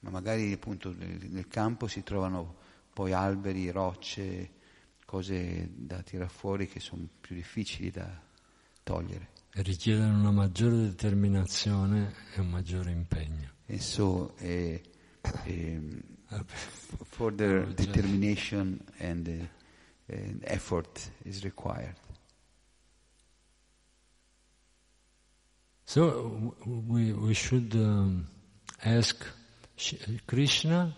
ma magari appunto nel campo si trovano poi alberi, rocce, cose da tirar fuori che sono più difficili da togliere. e richiedono una maggiore determinazione e un maggiore impegno. And so eh, Eh, further determination and uh, and effort is required. So we, we should um, ask Sh- Krishna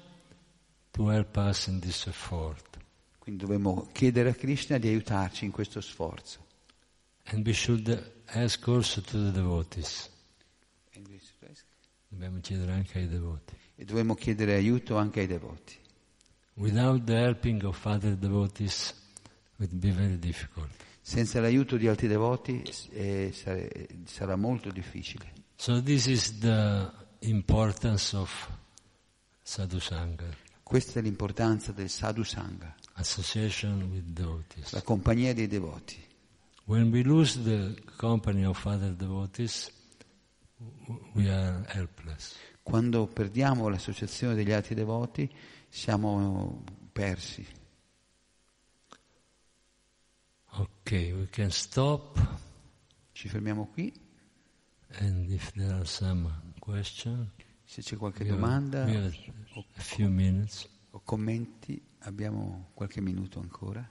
to help us in this effort. Quindi dobbiamo chiedere a Krishna di aiutarci in questo sforzo. And we should ask also to the devotees. Dobbiamo chiedere anche ai devoti. E dobbiamo chiedere aiuto anche ai devoti. Without the helping of other devotees, it would be very difficult. Senza l'aiuto di altri devoti eh, sare- sarà molto difficile. So this is the importance of sadhu sangha, Questa è l'importanza del sadhu sangha, la compagnia dei devoti. When we lose the company of other devotees, w- we are helpless. Quando perdiamo l'associazione degli altri devoti siamo persi. Okay, we can stop, Ci fermiamo qui. and if there are some questions, Se c'è qualche domanda minutes. o commenti, abbiamo qualche minuto ancora.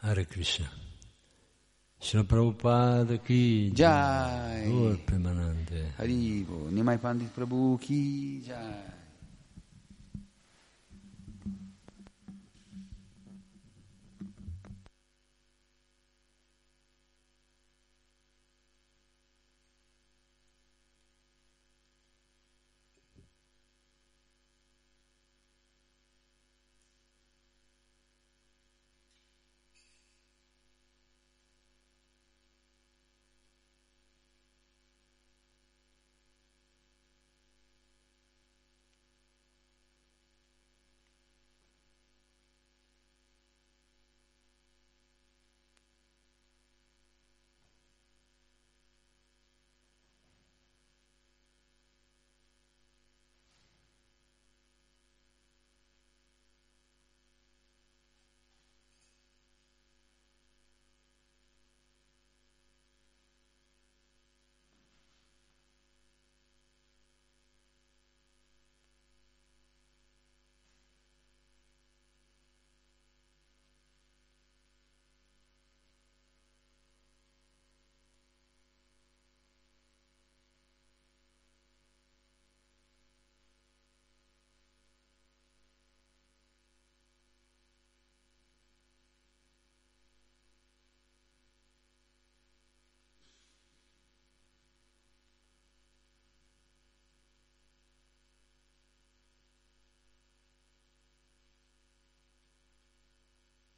Hare Krishna. Srila Prabhupada ki Jai. Gaur Premanande. Arrivo, Nimai Pandit Prabhu chi già.